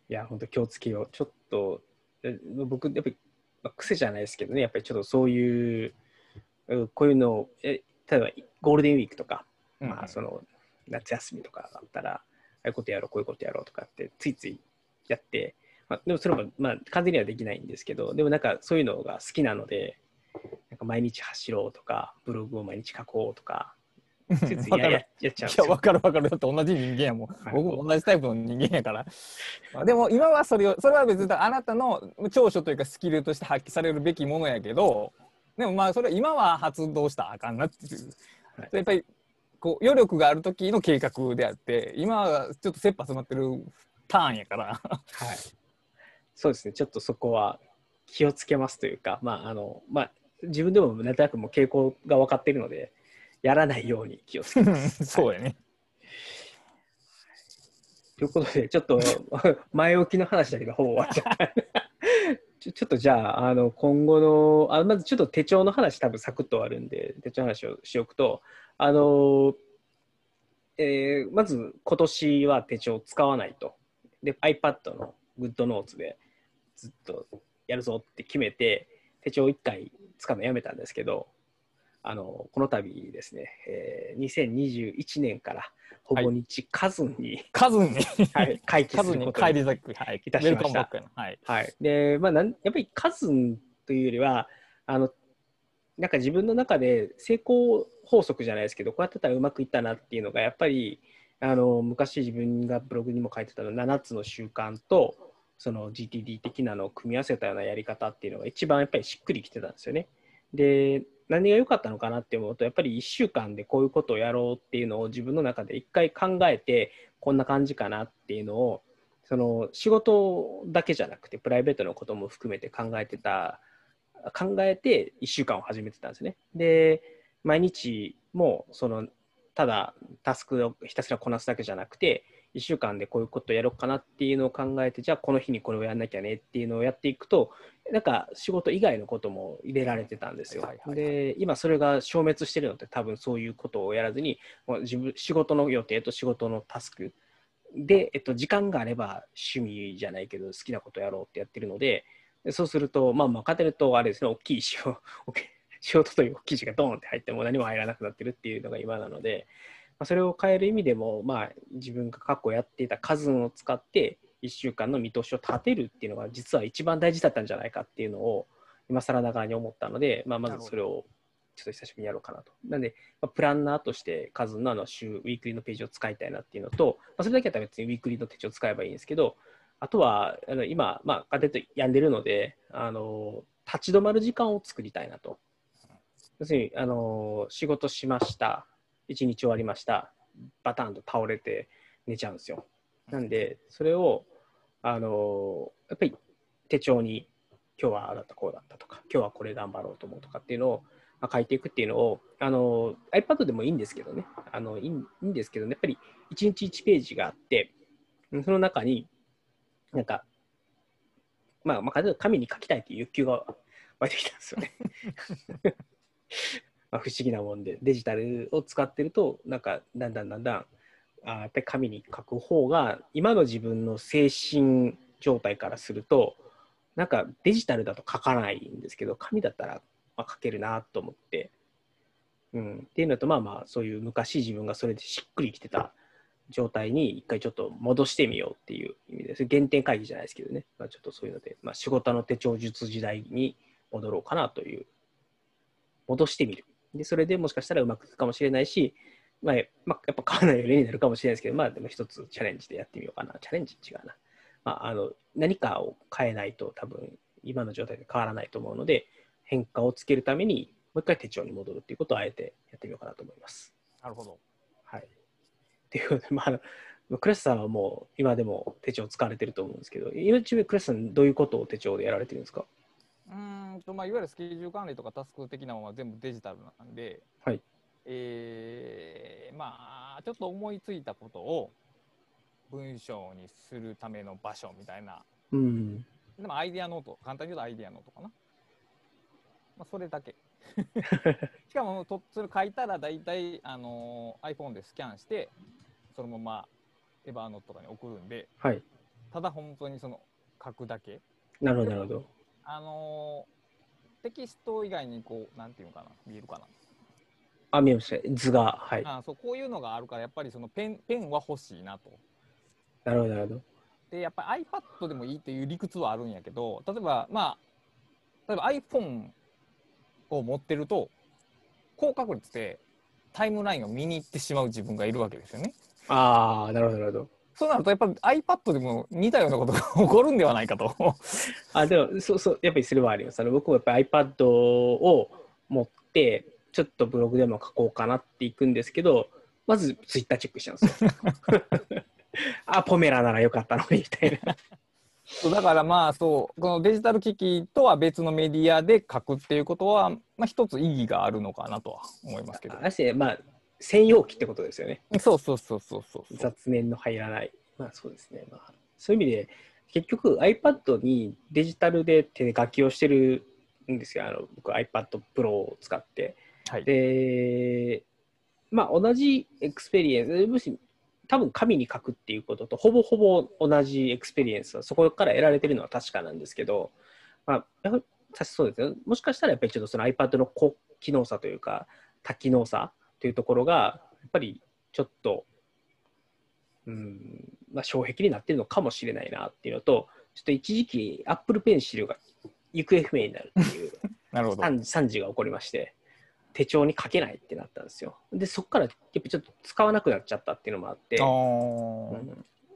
いや、本当気をつけよう。ちょっと、え僕、やっぱり、まあ、癖じゃないですけどね、やっぱりちょっとそういう、うんこういうのを、え例えばゴールデンウィークとか、まあ、その夏休みとかだったら、ああいうことやろう、こういうことやろうとかって、ついついやって、まあ、でもそれも、まあ、完全にはできないんですけど、でもなんかそういうのが好きなので、なんか毎日走ろうとか、ブログを毎日書こうとか、わついついやややっちゃうんいや、わかるわかる。だって同じ人間やもん。はい僕も同じタイプの人間やから。まあでも今はそれを、それは別にあなたの長所というかスキルとして発揮されるべきものやけど、でもまあそれは今は発動したらあかんなっていう。はいやっぱりこう余力がある時の計画であって、今はちょっと切羽詰まってるターンやから。はい。そうですね、ちょっとそこは気をつけますというか、まあ、あの、まあ、自分でもなんとなくもう傾向が分かっているので、やらないように気をつけます。そうやね。ということで、ちょっと (laughs) 前置きの話だけど、ほぼ終わっちゃった。(laughs) ちょちょっとじゃあ、あの今後のあ、まずちょっと手帳の話、多分サクッと終わるんで、手帳の話をしておくと、あのえーまず今年は手帳を使わないと。で、iPad の GoodNotes でずっとやるぞって決めて、手帳を1回使うのやめたんですけど、あのこの度ですね、えー2021年からほぼ日カズンに、カズンに、はい、回帰カズンにすること帰り咲く。はい。いたしました。はい。はい。で、まあなん、やっぱりカズンというよりは、あの、なんか自分の中で成功法則じゃないですけど、こうやってたらうまくいったなっていうのが、やっぱり、あの、昔自分がブログにも書いてたの7つの習慣と、その GTD 的なのを組み合わせたようなやり方っていうのが一番やっぱりしっくりきてたんですよね。で、何が良かったのかなって思うと、やっぱり1週間でこういうことをやろうっていうのを自分の中で一回考えて、こんな感じかなっていうのを、その仕事だけじゃなくて、プライベートのことも含めて考えてた、考えて1週間を始めてたんですね。で、毎日もそのただタスクをひたすらこなすだけじゃなくて、1週間でこういうことをやろうかなっていうのを考えて、じゃあこの日にこれをやんなきゃねっていうのをやっていくと、なんか仕事以外のことも入れられてたんですよ。はいはいはいで、今それが消滅してるのって多分そういうことをやらずに、もう自分仕事の予定と仕事のタスクで、えっと、時間があれば趣味じゃないけど好きなことやろうってやってるので、でそうすると、まあまあ、勝てるとあれですね、大きい仕事仕事という記事がドーンって入っても何も入らなくなってるっていうのが今なので、まあ、それを変える意味でも、まあ、自分が過去やっていた数を使って1週間の見通しを立てるっていうのが実は一番大事だったんじゃないかっていうのを今更ながらに思ったので、まあ、まずそれをちょっと久しぶりにやろうかなと。なんで、まあ、プランナーとして数のあの週、ウィークリーのページを使いたいなっていうのと、まあ、それだけだったら別にウィークリーの手帳を使えばいいんですけど、あとはあの今、まあ、家庭と病んでるのであの、立ち止まる時間を作りたいなと。要するにあの仕事しました、一日終わりました、バタンと倒れて寝ちゃうんですよ。なんで、それをあのやっぱり手帳に今日はああだったこうだったとか、今日はこれ頑張ろうと思うとかっていうのを、まあ、書いていくっていうのをあの iPad でもいいんですけどねあのいい、いいんですけど、ね、やっぱり1日1ページがあって、その中になんか、まあ、まあ、紙に書きたいっていう欲求が湧いてきたんですよね。(laughs) まあ不思議なもんで、デジタルを使ってると、なんか、だんだんだんだん、あやっぱり紙に書く方が、今の自分の精神状態からすると、なんかデジタルだと書かないんですけど、紙だったらまあ書けるなと思って、うん、っていうのと、まあまあ、そういう昔自分がそれでしっくりきてた状態に一回ちょっと戻してみようっていう意味です。原点会議じゃないですけどね、まあ、ちょっとそういうので、まあ、仕事の手帳術時代に戻ろうかなという、戻してみる。で、それでもしかしたらうまくいくかもしれないし、まあ、まあ、やっぱ買わないようになるかもしれないですけど、まあでも一つチャレンジでやってみようかな。チャレンジ違うな。まあ、あの何かを変えないと多分今の状態で変わらないと思うので、変化をつけるためにもう一回手帳に戻るっていうことをあえてやってみようかなと思います。なるほど。はい。っていうことで、まあクラスさんはもう今でも手帳使われてると思うんですけど、今ちなみにクラスさんどういうことを手帳でやられてるんですか？うーんとまあ、いわゆるスケジュール管理とかタスク的なものは全部デジタルなんで、はいえーまあちょっと思いついたことを文章にするための場所みたいなうん。でもアイディアノート簡単に言うとアイディアノートかな、まあ、それだけ (laughs) しかもとそれ書いたら大体、あのー iPhone でスキャンしてそのままエバーノートとかに送るんではい。ただ本当にその書くだけなるほど、なるほど。あのーテキスト以外にこうなんていうのかな？見えるかな？あ、見えました。図が。はい。あそうこういうのがあるからやっぱりそのペンペンは欲しいなと。なるほど、なるほど。でやっぱり iPad でもいいっていう理屈はあるんやけど例えばまあ例えば iPhone を持ってると高確率でタイムラインを見に行ってしまう自分がいるわけですよね。ああ、なるほど、なるほど。そうなるとやっぱ iPad でも似たようなことが起こるんではないかと。あでもそうそうやっぱりそれはありますあの僕もやっぱり iPad を持ってちょっとブログでも書こうかなっていくんですけどまずツイッターチェックしちゃうんですよ (laughs) あポメラならよかったのにみたいなそうだからまあそうこのデジタル機器とは別のメディアで書くっていうことは、まあ、一つ意義があるのかなとは思いますけど。まあ専用機ってことですよね。そうそうそうそうそう。雑念の入らない。まあそうですね。まあそういう意味で結局 iPad にデジタルで手書きをしてるんですよ。あの僕 iPad Pro を使って。はい、で、まあ、同じ experience、むしろ多分紙に書くっていうことと、ほぼほぼ同じ experience はそこから得られてるのは確かなんですけど、まあ、そうですよ。もしかしたらやっぱりちょっとその iPad の高機能さというか、多機能さというところが、やっぱりちょっと、うん、まあ、障壁になってるのかもしれないなっていうのと、ちょっと一時期 Apple Pencil が行方不明になるっていう (laughs) なるほど。惨惨事が起こりまして手帳に書けないってなったんですよ。でそこからやっぱちょっと使わなくなっちゃったっていうのもあって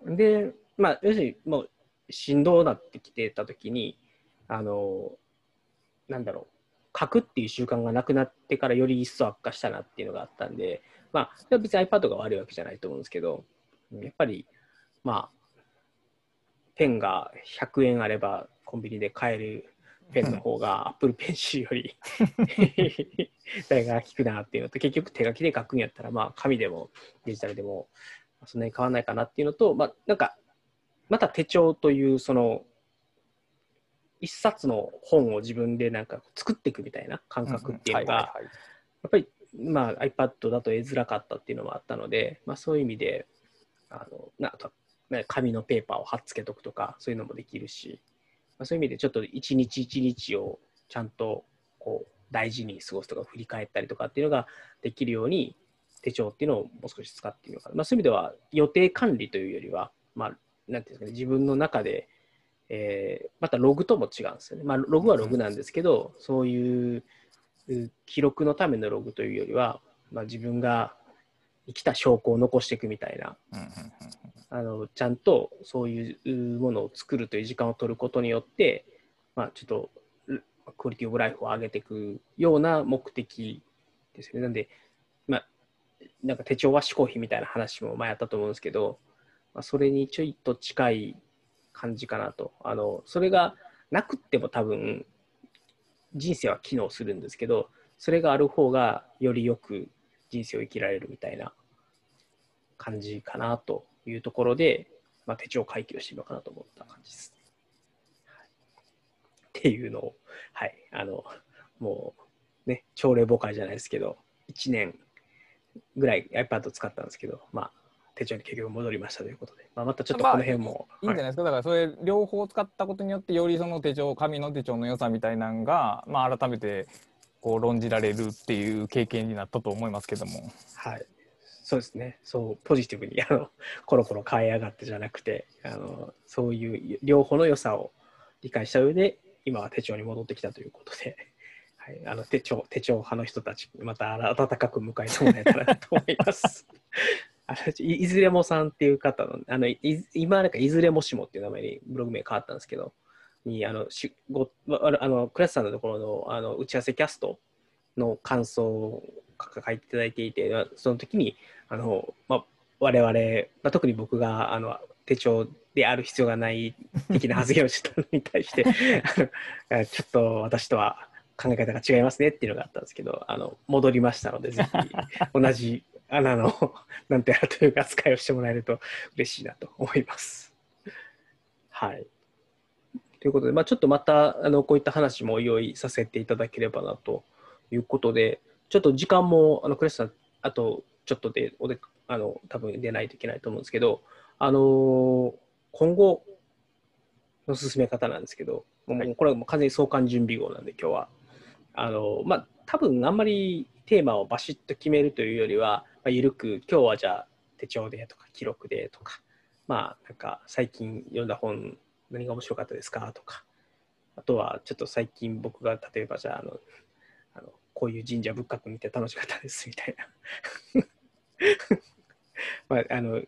うん。でまあ要するにもうしんどうなってきてた時にあのなんだろう書くっていう習慣がなくなってからより一層悪化したなっていうのがあったんでまあそれは別に iPad が悪いわけじゃないと思うんですけどやっぱりまあペンが100円あればコンビニで買えるペンの方が Apple Pencil より誰が効くなっていうのと結局手書きで書くんやったらまあ紙でもデジタルでもそんなに変わらないかなっていうのと、まあ、なんかまた手帳というその一冊の本を自分でなんか作っていくみたいな感覚っていうのが、やっぱり、まあ、iPad だと得づらかったっていうのもあったので、まあ、そういう意味であのな紙のペーパーを貼っつけとくとかそういうのもできるし、まあ、そういう意味でちょっと一日一日をちゃんとこう大事に過ごすとか振り返ったりとかっていうのができるように手帳っていうのをもう少し使ってみようかな、まあ、そういう意味では予定管理というよりは、まあ、なんていうんですかね自分の中で、えーまたログとも違うんですよね、まあ、ログはログなんですけど、そういうう記録のためのログというよりは、まあ、自分が生きた証拠を残していくみたいなあのちゃんとそういうものを作るという時間を取ることによって、まあ、ちょっとうクオリティオブライフを上げていくような目的ですよね。なんで、まあ、なんか手帳は嗜好品みたいな話も前あったと思うんですけど、まあ、それにちょいと近い感じかなと。あのそれがなくっても多分人生は機能するんですけど、それがある方がよりよく人生を生きられるみたいな感じかなというところで、まあ、手帳回帰をしてみようかなと思った感じです。はいっていうのを、はい、あの、もうね、朝礼誤解じゃないですけど、1年ぐらい iPad 使ったんですけど、まあ、手帳に結局戻りましたということで、まあ、またちょっとこの辺も、はいいいんじゃないですか、だからそれ両方使ったことによってよりその手帳紙の手帳の良さみたいなのが、まあ、改めてこう論じられるっていう経験になったと思いますけども。はい、そうですね、そう、ポジティブに、あの、コロコロ変えやがってじゃなくて、あの、そういう両方の良さを理解した上で、今は手帳に戻ってきたということで、はい、あの手帳、手帳派の人たち、また温かく迎えてもらえたらなと思います。(laughs) あのいいずれもさんっていう方の、あのい今なんかいずれもしもっていう名前にブログ名変わったんですけど、にあのしごあのあのクラスさんのところのあの打ち合わせキャストの感想を書いていただいていて、その時にあの、まあ、我々、まあ、特に僕があの手帳である必要がない的な発言をしたのに対して (laughs) (laughs) ちょっと私とは考え方が違いますねっていうのがあったんですけどあの戻りましたのでぜひ同じ穴の (laughs) なんてやらという扱いをしてもらえると嬉しいなと思います。はいということで、まあ、ちょっとまたあのこういった話も用意させていただければなということで、ちょっと時間も、あのクレスさん、あとちょっとでおであの多分出ないといけないと思うんですけど、あのー今後の進め方なんですけど、もうこれはもう完全に相関準備号なんで、今日は。あのまあ、多分あんまりテーマをバシッと決めるというよりは、まあ、緩く、今日はじゃあ手帳でとか記録でとか、まあ、なんか最近読んだ本、何が面白かったですかとか、あとはちょっと最近僕が例えばじゃああの、あのこういう神社仏閣見て楽しかったですみたいな。(laughs) まあ、あの、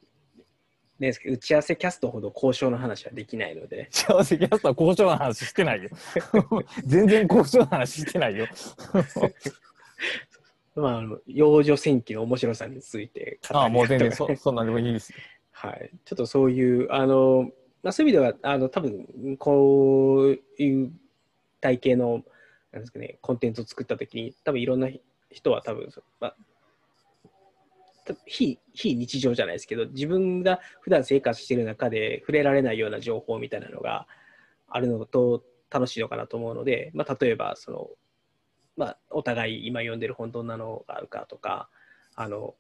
ね、打ち合わせキャストほど交渉の話はできないので、幸せキャストは交渉の話してないよ。(laughs) 全然交渉の話してないよ。(laughs) まあ、あの幼女戦記の面白さについて語り合ああ、もう全然そそんなんでもいいですよ。(laughs) はい、ちょっとそういう、あの、まあ、そういう意味では、あの、多分こういう体系の、なんですかね、コンテンツを作ったときに、多分いろんな人は多分、まあ、た非非日常じゃないですけど、自分が普段生活している中で触れられないような情報みたいなのがあるのと楽しいのかなと思うので、まあ、例えばその、まあ、お互い今読んでる本どんなのがあるかとか、あの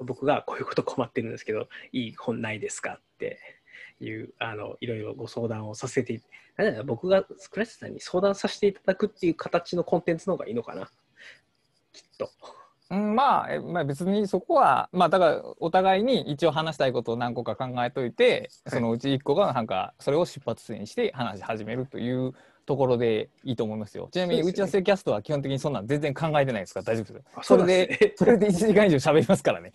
僕がこういうこと困ってるんですけど、いい本ないですかっていう、あのいろいろご相談をさせて、なんだ僕が倉石さんに相談させていただくっていう形のコンテンツの方がいいのかな、きっと。うん、まあ、えまあ、別にそこは、まあ、だから、お互いに一応話したいことを何個か考えといて、はいそのうち1個が、なんか、それを出発点にして話し始めるというところでいいと思いますよ。ちなみに、打ち合わせキャストは基本的にそんなん全然考えてないですから、大丈夫ですあ。それで、(laughs) それで1時間以上喋りますからね。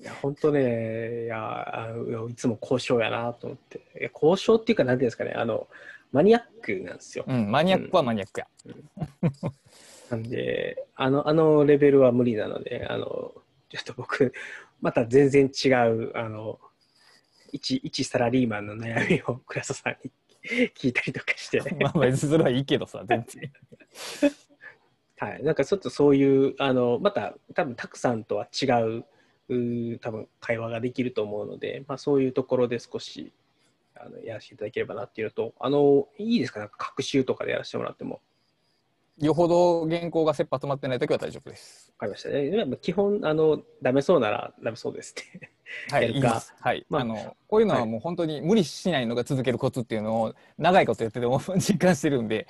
いや本当ね、いやいつも交渉やなと思って、交渉っていうか、なんていうんですかね、あのマニアックなんですよ。うん、マニアックはマニアックや。なんであの、あのレベルは無理なので、あのちょっと僕、また全然違う、あの一一サラリーマンの悩みを倉田さんに聞いたりとかして、(laughs) まあ、別にそれはいいけどさ、全然。(laughs) はい、なんかちょっとそういう、あのまた多分たくさんとは違う、うー多分会話ができると思うので、まあ、そういうところで少しあのやらせていただければなっていうのと、あのいいですか、なんか学習とかでやらせてもらっても。よほど原稿が切羽詰まってないときは大丈夫です。わかりましたね。基本、あの、ダメそうならダメそうですって。はい、いい。はい、まああの、こういうのはもう本当に無理しないのが続けるコツっていうのを (laughs) 長いことやってても (laughs) 実感してるんで。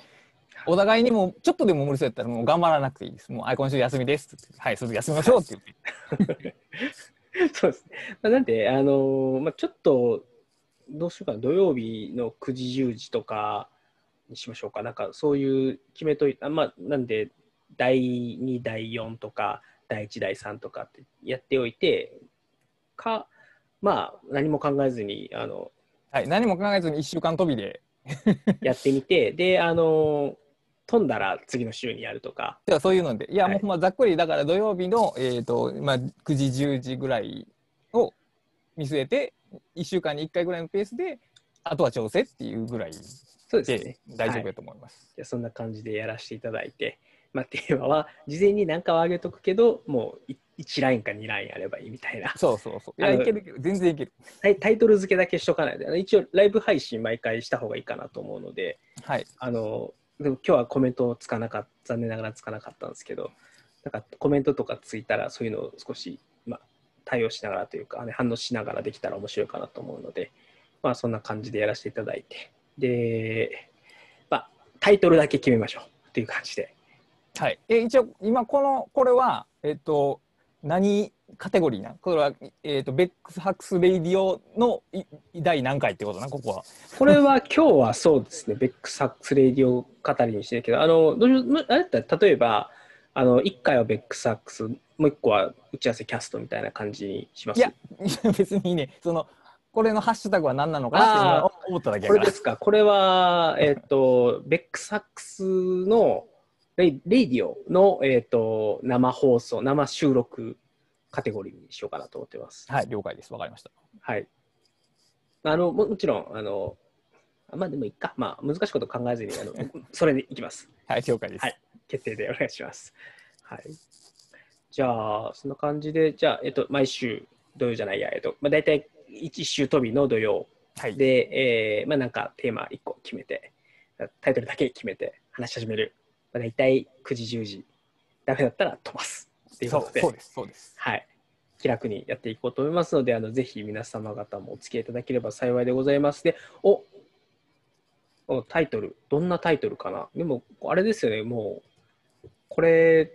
お互いにもちょっとでも無理そうやったらもう頑張らなくていいです。もう、あ、今週休みですって言って。はい、それで休みましょうって言って。(laughs) そうですね。まあ、なんで、あのまあ、ちょっと、どうしようかな、土曜日の9時、10時とかにしましょうか。なんか、そういう決めといた、まあ、なんで、第2、第4とか、第1、第3とかってやっておいて、か、まあ、何も考えずに、あの、はい、何も考えずに1週間飛びで。(laughs) やってみて、で、あの飛んだら次の週にやるとか、ではそういうので、いや、はいもうまざっくり、だから土曜日の、えっ、と、まあ、9時、10時ぐらいを見据えて、1週間に1回ぐらいのペースで、あとは調整っていうぐらいでそうですね。はい大丈夫やと思います。じゃあそんな感じでやらせていただいて、まあ、テーマは事前に何かを上げとくけど、もう1ラインか2ラインあればいいみたいな。そうそうそう。いや、いける。全然いける。タイトル付けだけしとかないで、一応ライブ配信毎回した方がいいかなと思うので、はい。あのでも今日はコメントつかなかった、残念ながらつかなかったんですけど、なんかコメントとかついたらそういうのを少し、まあ、対応しながらというか、ね、反応しながらできたら面白いかなと思うので、まあそんな感じでやらせていただいて、で、まあタイトルだけ決めましょうっていう感じで。はい。え、一応、今、この、これは、えっ、と、何カテゴリーなこれは、えっ、と、ベックスハックスレイディオのい第何回ってことな、ここは。これは今日はそうですね、(laughs) ベックサックスレイディオ語りにしてるけど、あの、どうあれだったら例えば、あの、1回はベックサックス、もう1個は打ち合わせキャストみたいな感じにします？いや別にね、その、これのハッシュタグは何なのかなって思っただけこれで。すか、これは、えっ、と、ベックサックスのレイレイディオの、えっ、と、生放送、生収録カテゴリーにしようかなと思ってます。はい、了解です。わかりました。はい。あの、ももちろん、あの、あまあでもいいか、まあ難しいこと考えずに、あの (laughs) それでいきます。はい、了解です。はい決定でお願いします。はい。じゃあ、そんな感じで、じゃあ、えっと、毎週土曜じゃないや、えっと、まあ、大体1週飛びの土曜はい。で、えーまあなんかテーマ1個決めて、タイトルだけ決めて話し始める。まあ、大体9時、10時。ダメだったら飛ばす。っていうことで、そうそうです、そうです。はい。気楽にやっていこうと思いますので、あのぜひ皆様方もお付き合いいただければ幸いでございます。で、おおタイトル、どんなタイトルかな？でも、あれですよね、もう、これ、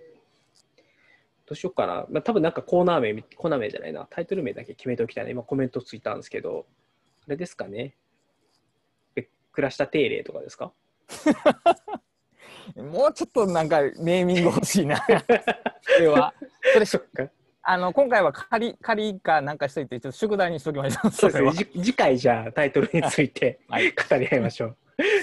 どうしようかな。まあ、多分なんかコーナー名み、コーナー名じゃないな、タイトル名だけ決めておきたいな。今コメントついたんですけど、あれですかね。べ暮らした定例とかですか？(laughs) もうちょっとなんかネーミング欲しいな。それは。それそっか。あの今回は仮仮かなんかしといてちょっと宿題にしときましょう。そうですね。次回じゃあタイトルについてはい語り合いましょう。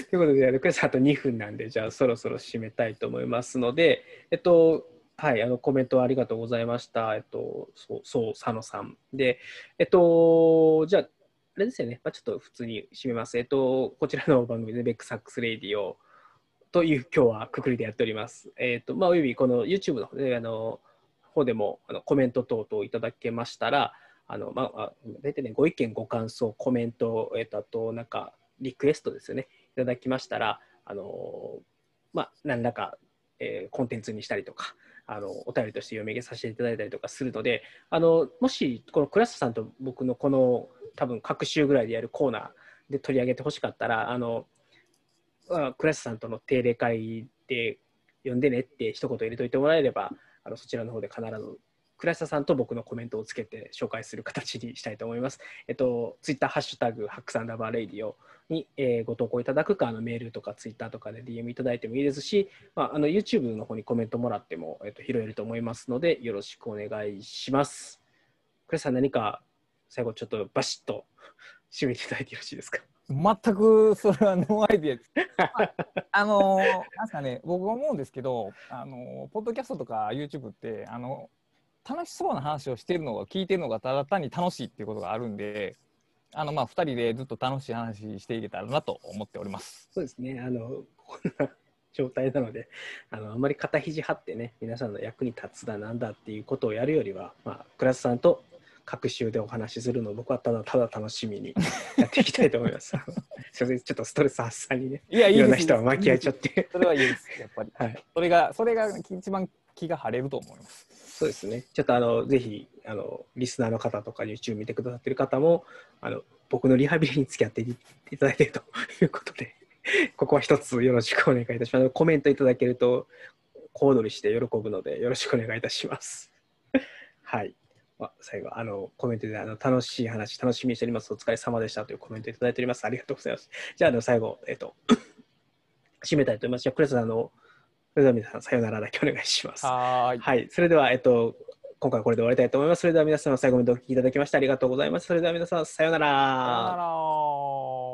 ということで、クレスあと2分なんで、じゃあそろそろ締めたいと思いますので、えっと、はい、あのコメントありがとうございました。えっと、そう、そう、佐野さん。で、えっと、じゃあ、あれですよね、まあ、ちょっと普通に締めます。えっと、こちらの番組で、ベックサックスレディオという今日はくくりでやっております。えっと、まあ、およびこの YouTube の方で、あの、方でもあのコメント等々いただけましたら、あのま、あ大体ね、ご意見、ご感想、コメント、えっと、あと、なんか、リクエストですよね、いただきましたら、あのまあ、何らか、えーコンテンツにしたりとか、あのお便りとして読み上げさせていただいたりとかするので、あのもし、このクラスさんと僕のこの、多分各週ぐらいでやるコーナーで取り上げてほしかったら、あのクラスさんとの定例会で呼んでねって一言入れといてもらえれば、あのそちらの方で必ず倉下さんと僕のコメントをつけて紹介する形にしたいと思います。えっと、ツイッターハッシュタグ、ハックサンダーバーレイディオに、えーご投稿いただくか、あのメールとかツイッターとかで DM いただいてもいいですし、まあ、あの YouTube の方にコメントもらっても、えっと、拾えると思いますので、よろしくお願いします。倉下さん、何か最後ちょっとバシッと締めていただいてよろしいですか？全くそれはノーアイデアです。あ (laughs) あのなんすかね僕思うんですけどあのポッドキャストとか YouTube ってあの楽しそうな話をしてるのが聞いてるのがただ単に楽しいっていうことがあるんであのまあ2人でずっと楽しい話していけたらなと思っております。そうですね、あのこんな状態なのであの、あんまり肩肘張ってね、皆さんの役に立つだなんだっていうことをやるよりは、まあ、倉田さんと各週でお話しするのを僕はただただ楽しみに (laughs) やっていきたいと思います。(laughs) すいません、ちょっとストレス発散にね、いやいろんな人は巻き合っちゃっって。それはいいですやっぱり。(laughs) はい、それがそれが一番気が晴れると思います。そうですね。ちょっとあのぜひあのリスナーの方とか YouTube 見てくださってる方もあの僕のリハビリに付き合っていただいているということで、ここは一つよろしくお願いいたします。コメントいただけると小躍りして喜ぶのでよろしくお願いいたします。(laughs) はい。最後あのコメントであの楽しい話楽しみにしております。お疲れ様でしたというコメントいただいております。ありがとうございます。じゃああの最後えっと (coughs) 締めたいと思います。じゃあクレスさんあのそれでは皆さんさようならだけお願いします。はーい。はい、それでは、えっと、今回はこれで終わりたいと思います。それでは皆様最後までお聞きいただきましてありがとうございます。それでは皆さん、さようなら。さよなら。